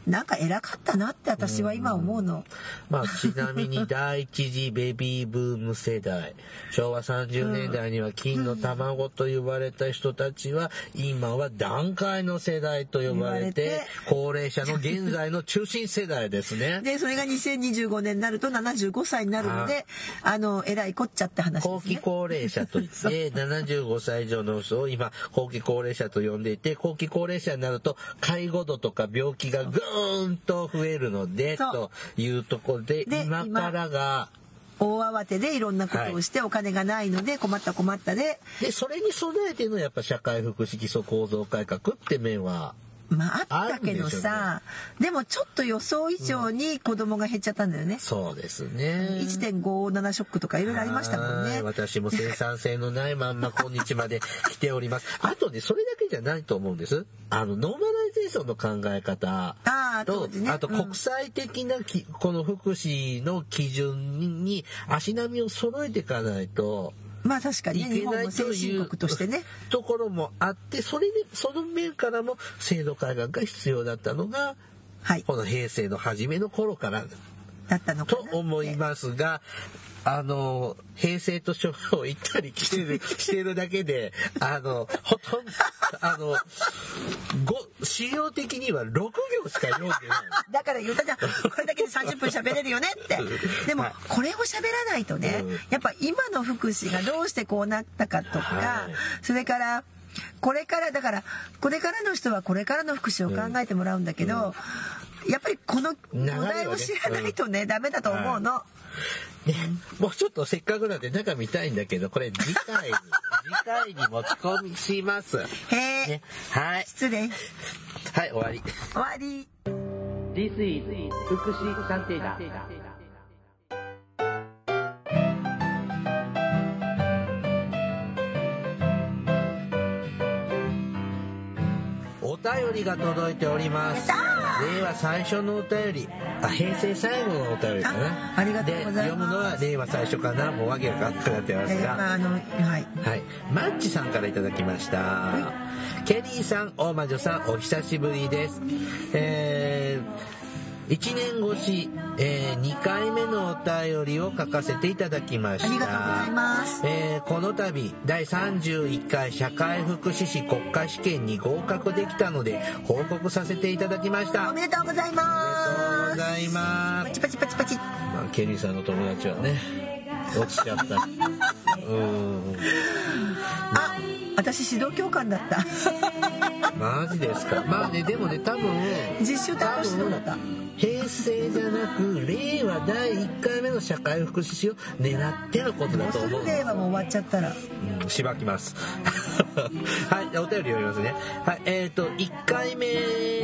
なんか偉かったなって私は今思うの。まあ、ちなみに第一次ベビーブーム世代 昭和30年代には金の卵と呼ばれた人たちは今は段階の世代と呼ばれて高齢者の現在の中心世代ですね。でそれが2025年になると75歳になるのであの偉いこっちゃって話ですね。後期高齢者といって 75歳以上の人を今後期高齢者と呼んでいて後期高齢者になると介護度とか病気がぐーんと増えるのでというところでで今からが大慌てでいろんなことをしてお金がないので困った困ったで。でそれに備えてのやっぱ社会福祉基礎構造改革って面はまああったけどさでもちょっと予想以上に子供が減っちゃったんだよね。そうですね。1.57ショックとかいろいろありましたもんねはい。私も生産性のないまんま今日まで来ております。あとね、それだけじゃないと思うんです。あの、ノーマライゼーションの考え方ああと当時、ねあと国際的なき、この福祉の基準に足並みを揃えていかないと、まあ確かにいね日本もけないという先進国としてね。ところもあって、それで、その面からも制度改革が必要だったのが、はい。この平成の初めの頃からだったのかな。と思いますが、あの、平成と昭和を行ったり来てる、してるだけで、あの、ほとんど、あの、ご、資料的には6行しか読んでない。だから言ったじゃん。これだけで30分喋れるよねって。でもはい。これを喋らないとねうん。やっぱ今の福祉がどうしてこうなったかとかはい。それからこれからだからこれからの人はこれからの福祉を考えてもらうんだけどやっぱりこのお題を知らないとねダメだと思うの。ね、もうちょっとせっかくなんで中見たいんだけど、これ次回に、次回に持ち込みします。へえね、はい。失礼はい、終わり。終わり This is 福祉探偵団便りが届いております。令和最初のお便り。あ、平成最後のお便りかな。あありがとうございますで、読むのは令和最初かな。もうわけわかんなくなってますが。ああのはいはい。マッチさんからいただきました。ケリーさん、大魔女さん、お久しぶりです。えー、1年越し、えー、2回目のお便りを書かせていただきました。ありがとうございますえーこの度、第31回社会福祉士国家試験に合格できたので、報告させていただきました。おめでとうございありがとうますございますパ。チパチパチパチまあ、ケリーさんの友達はね、落ちちゃった。うーん。あ私指導教官だったマジですか。まあね、でもね、多分、実習担当指導だった平成じゃなく、令和第1回目の社会福祉士を狙ってのことだもうすと思う。ぐ令和も終わっちゃったらうん、しばきます。はい、お便り読みますね。はい、えっ、と、1回目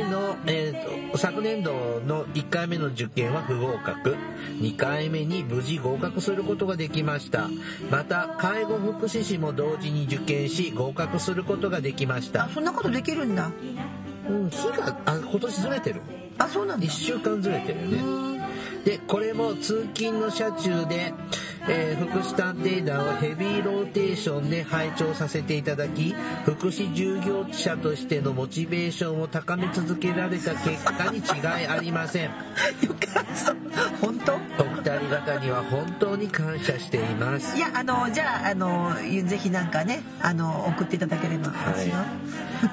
の、えっ、と、昨年度の1回目の受験は不合格。2回目に無事合格することができました。また、介護福祉士も同時に受験し、合格することができましたあ。そんなことできるんだうん、日が、あ、今年ずれてる。あそうなんだ1週間ずれてるよね。で、これも通勤の車中で、えー福祉探偵団をヘビーローテーションで拝聴させていただき、福祉従業者としてのモチベーションを高め続けられた結果に違いありません。よかった。本当？お二人方には本当に感謝しています。い。やあのじゃああのぜひなんかねあの送っていただければ私は、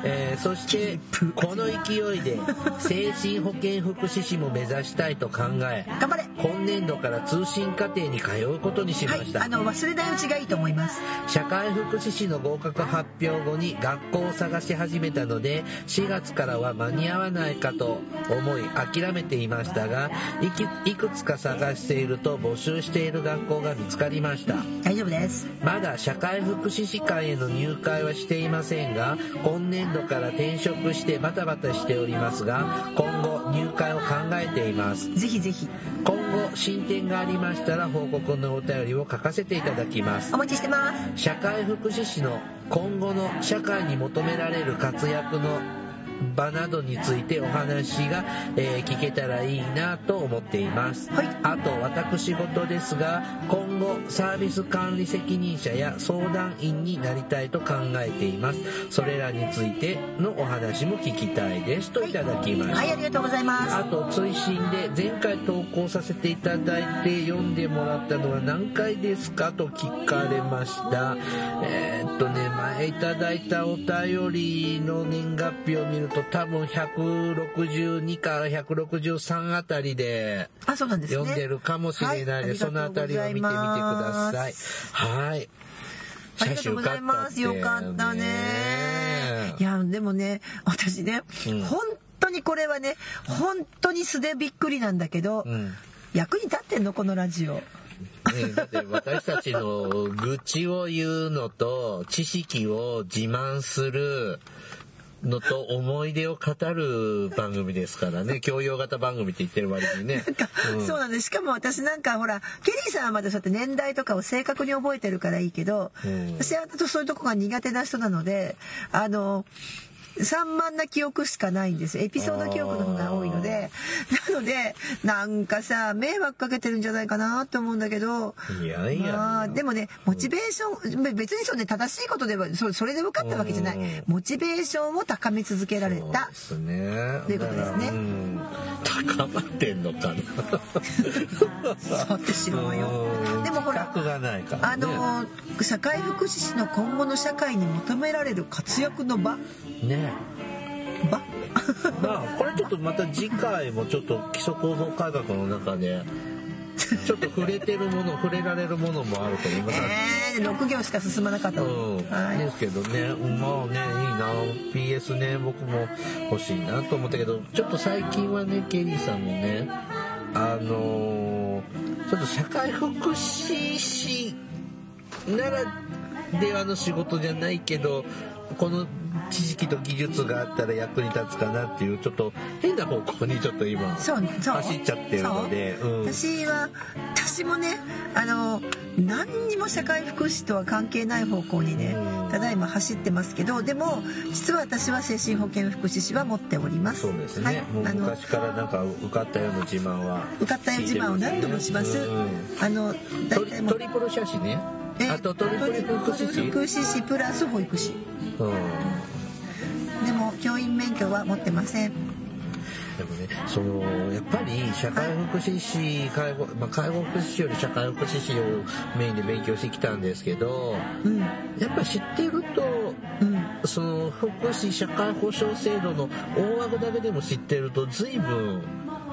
えーそしてこの勢いで精神保健福祉士も目指したいと考え頑張れ。今年度から通信課程に通うことにしました、はいあの忘れないうちがいいと思います。社会福祉士の合格発表後に学校を探し始めたので4月からは間に合わないかと思い諦めていましたがいくつか探していると募集している学校が見つかりました。大丈夫です。まだ社会福祉士会への入会はしていませんが今年度から転職してバタバタしておりますが今後入会を考えています。ぜひぜひ。今後進展がありましたら報告のお便りを書かせていただきます。お待ちしてます。社会福祉士の今後の社会に求められる活躍の場などについてお話が、えー聞けたらいいなと思っています、はい。あと私事ですが今後サービス管理責任者や相談員になりたいと考えています。それらについてのお話も聞きたいです。とい。ただきました、はいありがとうございます。あと追伸で前回投稿させていただいて読んでもらったのは何回ですかと聞かれました。えーっとね前いただいたお便りの年月日を見ると多分162から163あたりで読んでるかもしれないです、はいそのあたりを見てみてください。はい。ありがとうございます。よかったね。いや、でもね、私ね、うん。本当にこれはね、本当に素でびっくりなんだけど、うん。役に立ってんの？このラジオ。ねえだって私たちの愚痴を言うのと知識を自慢するのと思い出を語る番組ですからね。教養型番組って言ってる割にね。なんか、うん。そうなんです。しかも私なんかほら、ケリーさんはまだそうやって年代とかを正確に覚えてるからいいけど、うん。私はそういうとこが苦手な人なので、あの、散漫な記憶しかないんです。よエピソード記憶の方が多いので。なのでなんかさ迷惑かけてるんじゃないかなと思うんだけど。いやいやまあでもねモチベーションべ別にそうね正しいことではそそれで分かったわけじゃない。うん。モチベーションを高め続けられた。そうですね。ということですね。高まってんのかな。さてしろよ。うん。でもほら企画がないからあねの社会福祉士の今後の社会に求められる活躍の場。ね場まあこれちょっとまた次回もちょっと基礎構造改革の中でちょっと触れてるもの触れられるものもあると思います、えー、6行しか進まなかったの。うん。はい。ですけどね。まあねいいな。PS ね僕も欲しいなと思ったけどちょっと最近はねケリーさんもねあのーちょっと社会福祉士ならではの仕事じゃないけどこの知識と技術があったら役に立つかなっていうちょっと変な方向にちょっと今走っちゃってるのでそう。うん。私は私もねあの何にも社会福祉とは関係ない方向にねうん。ただいま走ってますけどでも実は私は精神保健福祉士は持っております。そうですね、はい。昔からなんか受かったような自慢は受かったよ自慢を何度もします。うん。あのトリ大体トリプル写真ね。えあとトリプル福祉士？福祉士プラス保育士。うんでも教員免許は持ってません。でもねそのやっぱり社会福祉士介護、まあ、介護福祉士より社会福祉士をメインで勉強してきたんですけどうん。やっぱ知ってるとうん。その福祉社会保障制度の大枠だけでも知ってると随分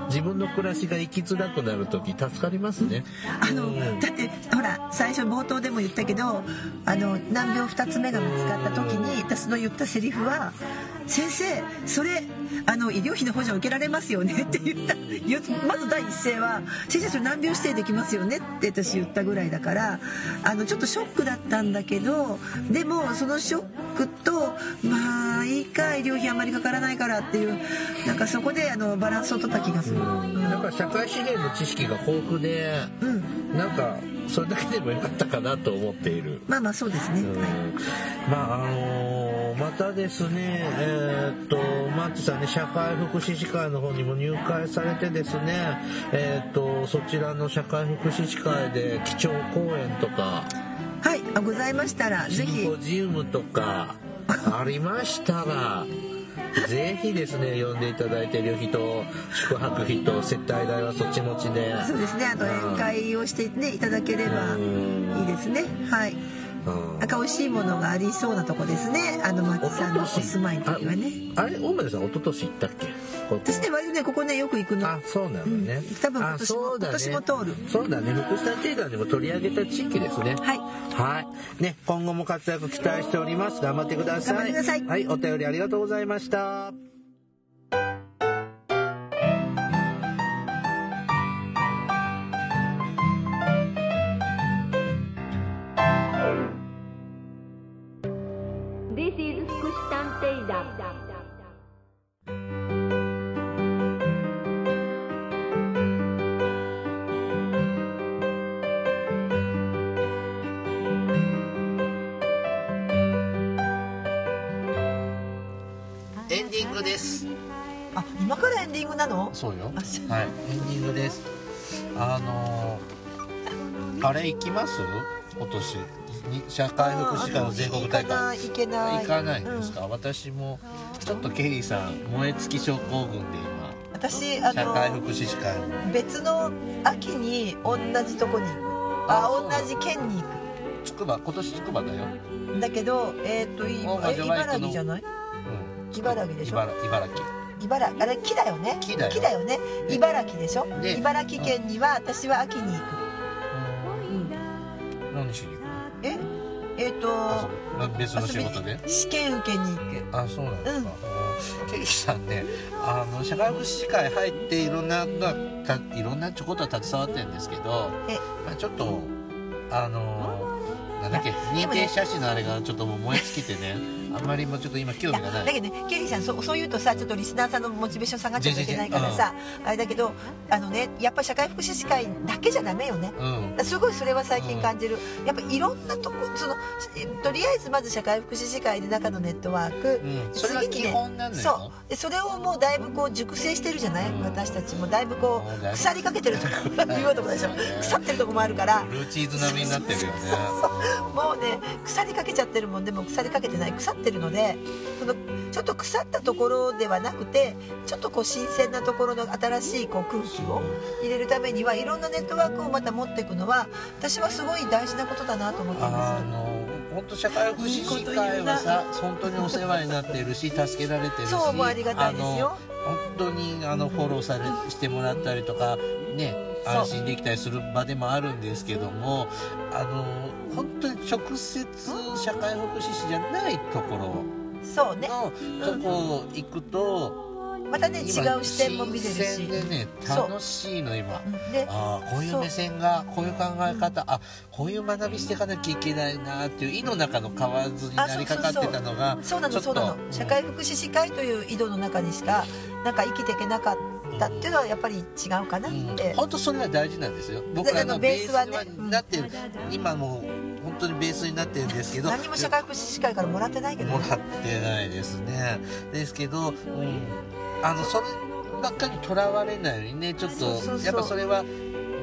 自分の暮らしが生きづらくなる時助かりますね。あの、うんだってほら最初冒頭でも言ったけどあの難病2つ目が見つかった時に私の言ったセリフは「先生それあの医療費の補助受けられますよね」って言った まず第一声は「先生それ難病指定できますよね」って私言ったぐらいだからあのちょっとショックだったんだけどでもそのショックとまあいいか医療費あんまりかからないからっていうなんかそこであのバランスを取った気がする。なんか社会資源の知識が豊富で、うんなんかそれだけでもよかったかなと思っている。まあまあそうですね。うんはいまああのーまたですねえーっとマッチさんね社会福祉士会の方にも入会されてですねえーっとそちらの社会福祉士会で基調講演とかはい、あございましたら、ぜひシンポ。ジウムとかありましたらぜひですね呼んでいただいて旅費と宿泊費と接待代はそっち持ちでそうですね、あと宴会をしてね、いただければうんいいですね。はい。うんなんか美味しいものがありそうなとこですね。あの、松さんのお住まいの時はね。ああれ大前さん一昨年行ったっけ？こ私ね割とねここねよく行くの。あそうなのね、うん。多分今あ年もね。今年も通る。そうだね。福祉探偵団でも取り上げた地域ですね。はい。はい。ね今後も活躍期待しております。頑張ってください。頑張ってください。はいお便りありがとうございましたなの？そうよ。はい。エンディングです。あのー、あれ行きます？今年。に社会福祉課の全国大会。行けない。行かないんですか、私もちょっとケリーさん燃え尽き症候群で私あ今社会の福祉士会の。別の秋に同じとこに行く。あ同じ県に行つくば今年つくばだよ、くだけどえっ、とい大魔え女バイクの茨城じゃない？うん、茨城でしょ？茨茨城茨城あれ木だよね。木だよ。ね。茨城でしょ？で茨城県には私は秋に行く、うん、何しに行くの？え？えっ、とあそう別の仕事で？試験受けに行く。あそうなんですか、ケリーさんねあの社会福祉士会入っていろんなたいろんなちょことは携わってるんですけどえ。まあ、ちょっとあのなんだっけ認定写真のあれがちょっともう燃え尽きてねあんまりもうちょっと今興味がない。だけどねケリーさんそうそう言うとさちょっとリスナーさんのモチベーション下がっちゃい。けないからさ、あれだけどあのねやっぱ社会福祉士会だけじゃダメよね。うん。すごいそれは最近感じる、やっぱいろんなとこそのえとりあえずまず社会福祉士会で中のネットワーク、うん。それは基本なのよ。そうでそれをもうだいぶこう熟成してるじゃない、うん。私たちもだいぶこもう腐りかけてるとこ言おうとこでしょ 腐ってるとこもあるから。ブルーチーズ並みになってるよね。もうね腐りかけちゃってるもんでも腐りかけてない。腐ってるのでそのちょっと腐ったところではなくてちょっとこう新鮮なところの新しいこう空気を入れるためにはいろんなネットワークをまた持っていくのは私はすごい大事なことだなと思っていあまの本当社会福祉士会はさ本当にお世話になっているし助けられてるしそうもうありがたいですよ。あの本当にあのフォローされしてもらったりとかね安心できたりする場でもあるんですけどもあの本当に直接社会福祉士じゃないところすそうね。のとこ行くと、またね違今う視点も見れる新し鮮でね楽しいの今。でああこういう目線がこういう考え方あこういう学びしていかなきゃいけないなっていう井の中の蛙になりかかってたのがそうなのそうなの。社会福祉士会という井戸の中にしかなんか生きていけなかったっていうのはやっぱり違うかなって、本当それは大事なんですよ。僕らのベースはねうん。なってる、今もう本当にベースになってるんですけど。何も社会福祉士会からもらってないけど。ねもらってないですね。ですけど、うん、あのそればっかりとらわれないようにねちょっとやっぱそれは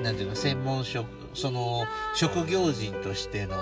なんていうの専門職その職業人としての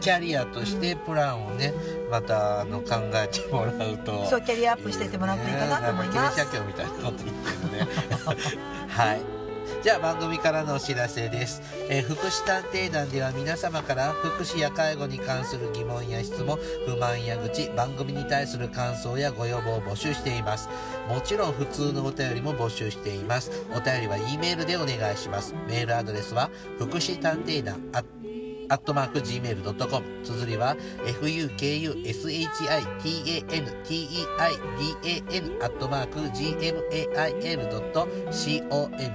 キャリアとしてプランをねまたあの考えてもらうとそうキャリアアップしてってもらっていいかなと思います。ね。なんか経営者協みたいなこと言ってるね。はいじゃあ番組からのお知らせです、えー福祉探偵団では皆様から福祉や介護に関する疑問や質問不満や愚痴番組に対する感想やご要望を募集しています。もちろん普通のお便りも募集しています。お便りは E メールでお願いします。メールアドレスは福祉探偵団アットマーク Gmail.com 綴りは fukushitanteidan アットマーク gmail.com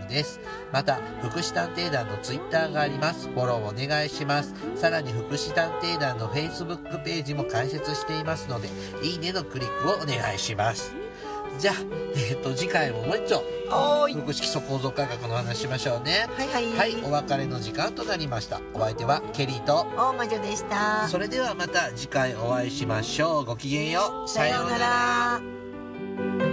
です。また、福祉探偵団のツイッターがあります。フォローお願いします。さらに福祉探偵団の Facebook ページも開設していますので、いいねのクリックをお願いします。じゃあ、えっ、と、次回ももう一丁、おーい福祉基礎構造科学の話しましょうね。はいはい、はい、お別れの時間となりました。お相手はケリーと、大魔女でしたそれではまた次回お会いしましょう。ごきげんよう。さようなら「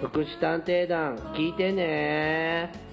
福祉探偵団聞いてね。